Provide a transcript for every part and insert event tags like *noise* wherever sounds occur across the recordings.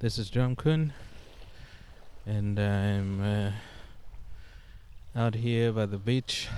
This is John Kuhn, and I'm uh, out here by the beach.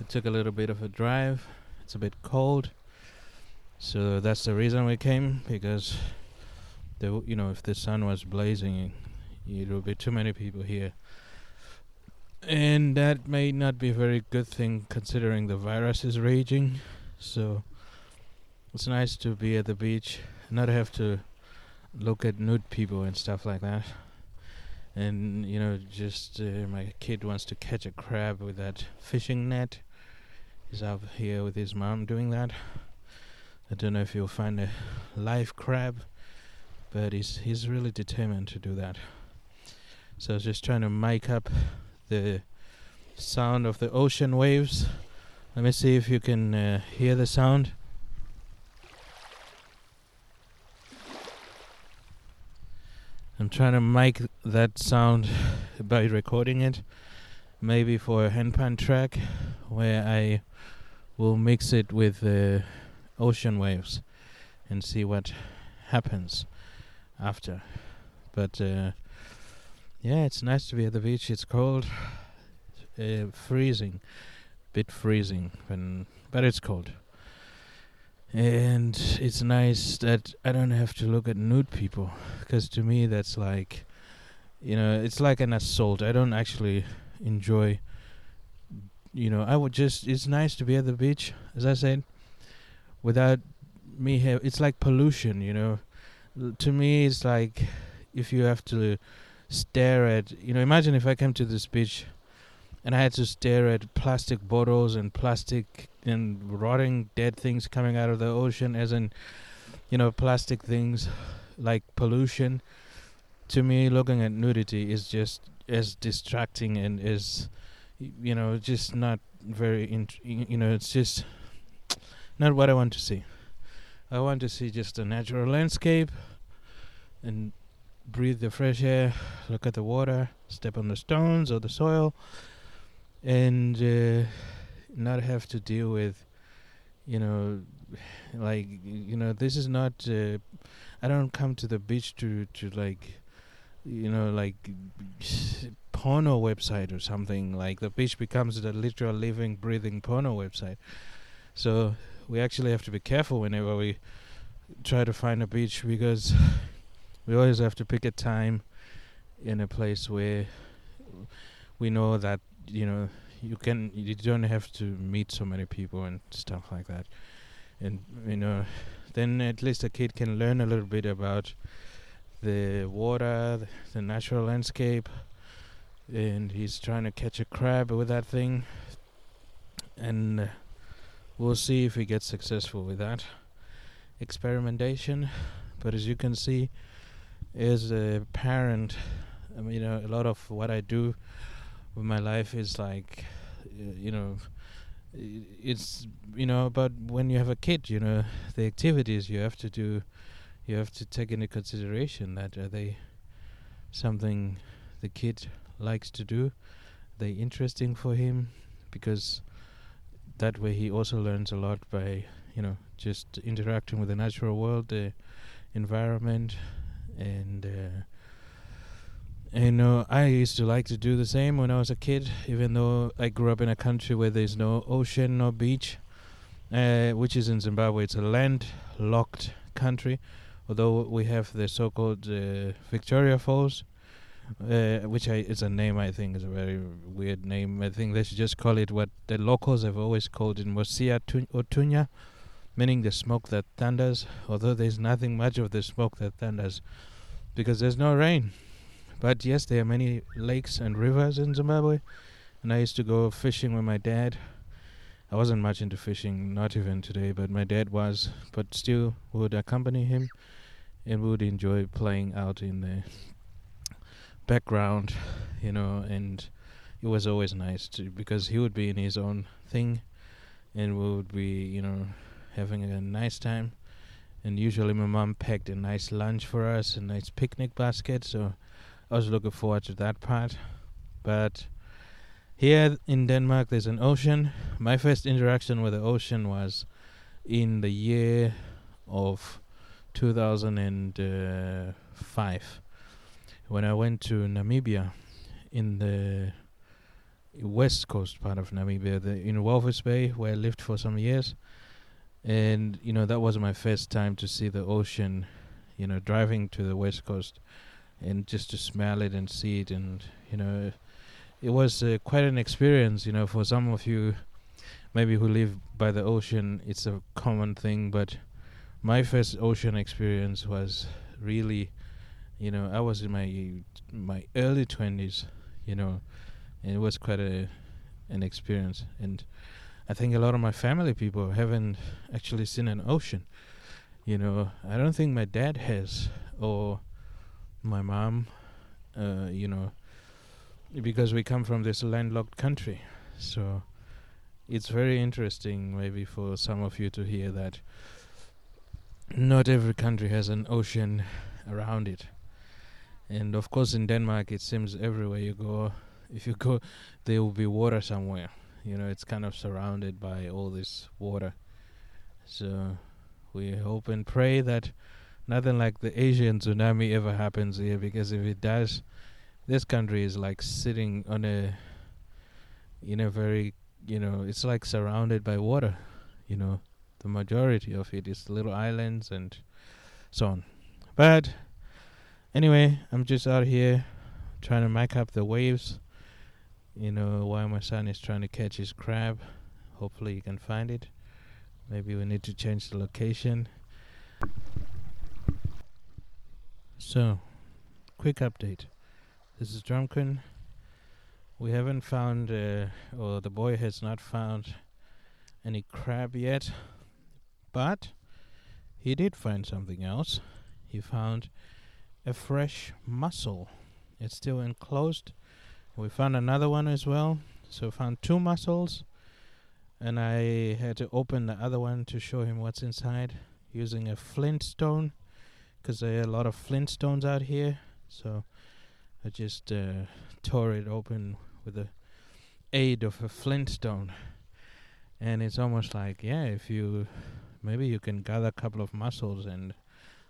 I took a little bit of a drive. It's a bit cold, so that's the reason we came because the you know if the sun was blazing, it would be too many people here, and that may not be a very good thing considering the virus is raging. So it's nice to be at the beach, not have to look at nude people and stuff like that. And you know, just uh, my kid wants to catch a crab with that fishing net. He's out here with his mom doing that. I don't know if you'll find a live crab, but he's he's really determined to do that. So I was just trying to mic up the sound of the ocean waves. Let me see if you can uh, hear the sound. I'm trying to make that sound by recording it, maybe for a handpan track where I will mix it with the ocean waves and see what happens after. But uh, yeah, it's nice to be at the beach. It's cold, uh, freezing, bit freezing, when but it's cold and it's nice that I don't have to look at nude people because to me that's like you know it's like an assault. I don't actually enjoy you know I would just it's nice to be at the beach as I said without me have it's like pollution you know. L- to me it's like if you have to stare at you know imagine if I came to this beach and I had to stare at plastic bottles and plastic and rotting dead things coming out of the ocean, as in, you know, plastic things like pollution. To me, looking at nudity is just as distracting and is, you know, just not very, int- you know, it's just not what I want to see. I want to see just a natural landscape and breathe the fresh air, look at the water, step on the stones or the soil and uh, not have to deal with you know like you know this is not uh, i don't come to the beach to to like you know like porno website or something. Like the beach becomes the literal living breathing porno website. So we actually have to be careful whenever we try to find a beach because *laughs* we always have to pick a time in a place where we know that you know you can you don't have to meet so many people and stuff like that. And you know then at least a kid can learn a little bit about the water the, natural landscape and he's trying to catch a crab with that thing. And uh, we'll see if he gets successful with that experimentation. But as you can see as a parent I mean, you know a lot of what I do with my life is like you know it's you know about when you have a kid you know the activities you have to do you have to take into consideration that are they something the kid likes to do? They interesting for him? Because that way he also learns a lot by you know just interacting with the natural world the environment and uh, you know, I used to like to do the same when I was a kid, even though I grew up in a country where there's no ocean, no beach, uh, which is in Zimbabwe. It's a landlocked country, although we have the so-called uh, Victoria Falls, uh, which I, is a name I think is a very weird name. I think they should just call it what the locals have always called it, Mosi-oa-Tunya, meaning the smoke that thunders, although there's nothing much of the smoke that thunders, because there's no rain. But yes, there are many lakes and rivers in Zimbabwe, and I used to go fishing with my dad. I wasn't much into fishing, not even today, but my dad was. But still, would accompany him, and would enjoy playing out in the background, you know. And it was always nice to because he would be in his own thing, and we would be, you know, having a nice time. And usually, my mom packed a nice lunch for us, a nice picnic basket, so I was looking forward to that part. But here in Denmark, there's an ocean. My first interaction with the ocean was in the year of 2005 when I went to Namibia in the west coast part of Namibia, the, in Walvis Bay, where I lived for some years. And, you know, that was my first time to see the ocean, you know, driving to the west coast and just to smell it and see it. And, you know, it was uh, quite an experience, you know, for some of you maybe who live by the ocean, it's a common thing, but my first ocean experience was really, you know, I was in my my early twenties, you know, and it was quite a an experience. And I think a lot of my family people haven't actually seen an ocean. You know, I don't think my dad has or my mom. Uh, you know, because we come from this landlocked country, so it's very interesting maybe for some of you to hear that not every country has an ocean around it. And of course, in Denmark, it seems everywhere you go, if you go, there will be water somewhere. You know, it's kind of surrounded by all this water. So we hope and pray that nothing like the Asian tsunami ever happens here, because if it does, this country is like sitting on a, in a very, you know, it's like surrounded by water, you know the majority of it is little islands and so on. But anyway, I'm just out here trying to make up the waves. You know, while my son is trying to catch his crab. Hopefully, he can find it. Maybe we need to change the location. So, quick update. This is Drumkin. We haven't found, uh, or the boy has not found any crab yet. But he did find something else. He found a fresh mussel. It's still enclosed. We found another one as well. So found two mussels and I had to open the other one to show him what's inside using a flint stone because there are a lot of flint stones out here. So I just uh, tore it open with the aid of a flint stone. And it's almost like, yeah, if you maybe you can gather a couple of mussels and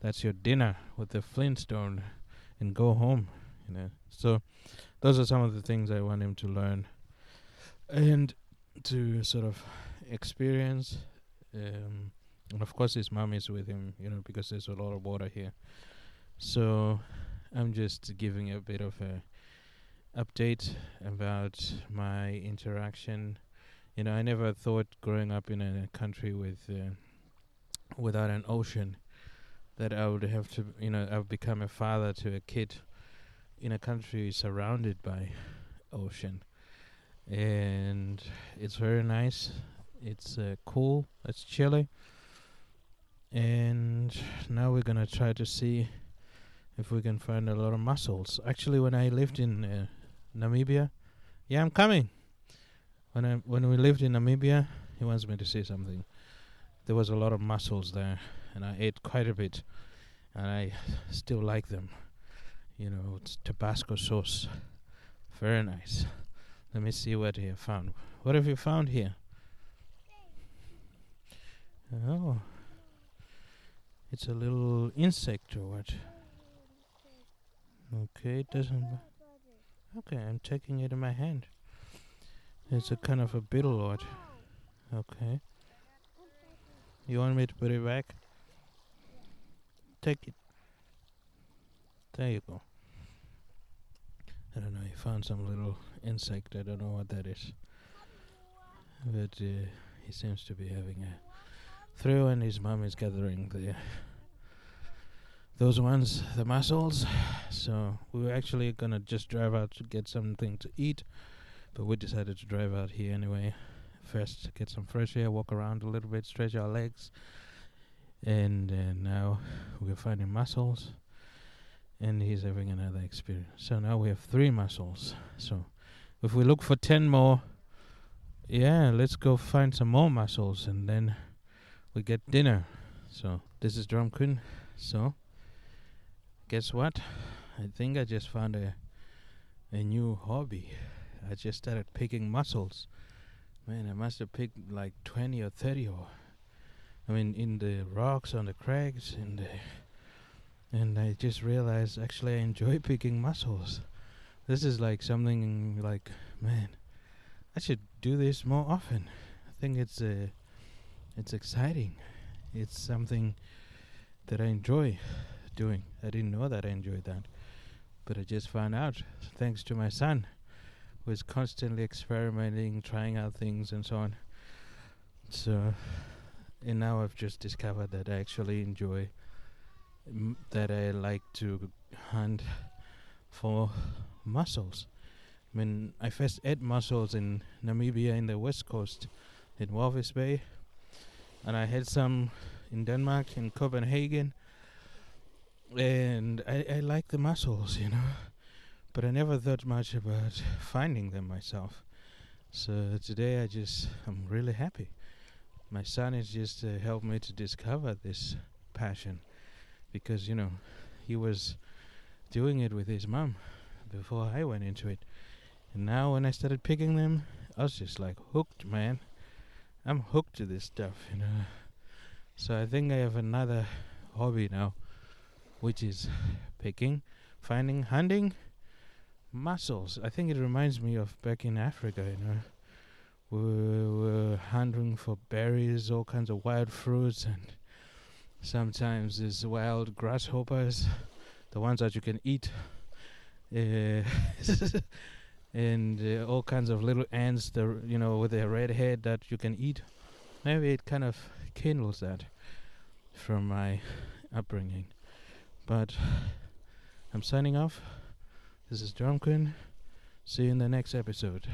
that's your dinner with the flintstone and go home you know so those are some of the things i want him to learn and to sort of experience um, and of course his mom is with him you know because there's a lot of water here so i'm just giving a bit of a update about my interaction you know i never thought growing up in a country with uh, without an ocean that I would have to, you know, I've become a father to a kid in a country surrounded by ocean. And it's very nice. It's uh, cool. It's chilly. And now we're to try to see if we can find a lot of mussels. Actually, when I lived in uh, Namibia, yeah, I'm coming. When I when we lived in Namibia, he wants me to say something there was a lot of mussels there, and I ate quite a bit, and I still like them. You know, it's Tabasco sauce, very nice. Let me see what you found. What have you found here? Oh, it's a little insect or what? Okay, it doesn't. Okay, I'm taking it in my hand. It's a kind of a beetle or what? Okay. You want me to put it back? Take it. There you go. I don't know, he found some little insect. I don't know what that is. But uh, he seems to be having a thrill, and his mum is gathering the those ones, the mussels. So we were actually gonna just drive out to get something to eat, but we decided to drive out here anyway first get some fresh air, walk around a little bit, stretch our legs, and uh, now we're finding mussels, and he's having another experience. So now we have three mussels. So if we look for ten more, yeah, let's go find some more mussels, and then we get dinner. So this is Drumkin. So guess what? I think I just found a a new hobby. I just started picking mussels. Man, I must have picked like 20 or 30 or I mean, in the rocks on the crags, in the and I just realized actually I enjoy *laughs* picking mussels. This is like something like, man, I should do this more often. I think it's uh, it's exciting. It's something that I enjoy doing. I didn't know that I enjoyed that, but I just found out thanks to my son, who is constantly experimenting, trying out things, and so on. So, and now I've just discovered that I actually enjoy m- that I like to hunt for mussels. I mean, I first ate mussels in Namibia in the west coast, in Walvis Bay, and I had some in Denmark, in Copenhagen, and I, I like the mussels, you know, but I never thought much about finding them myself. So today I just, I'm really happy. My son has just uh, helped me to discover this passion because you know he was doing it with his mom before I went into it. And now when I started picking them, I was just like hooked, man. I'm hooked to this stuff, you know. So I think I have another hobby now, which is picking, finding, hunting mussels. I think it reminds me of back in Africa, you know. We were hunting for berries, all kinds of wild fruits, and Sometimes there's wild grasshoppers, the ones that you can eat, uh, *laughs* and uh, all kinds of little ants, the you know with their red head that you can eat. Maybe it kind of kindles that from my upbringing. But I'm signing off. This is Drumkin. See you in the next episode.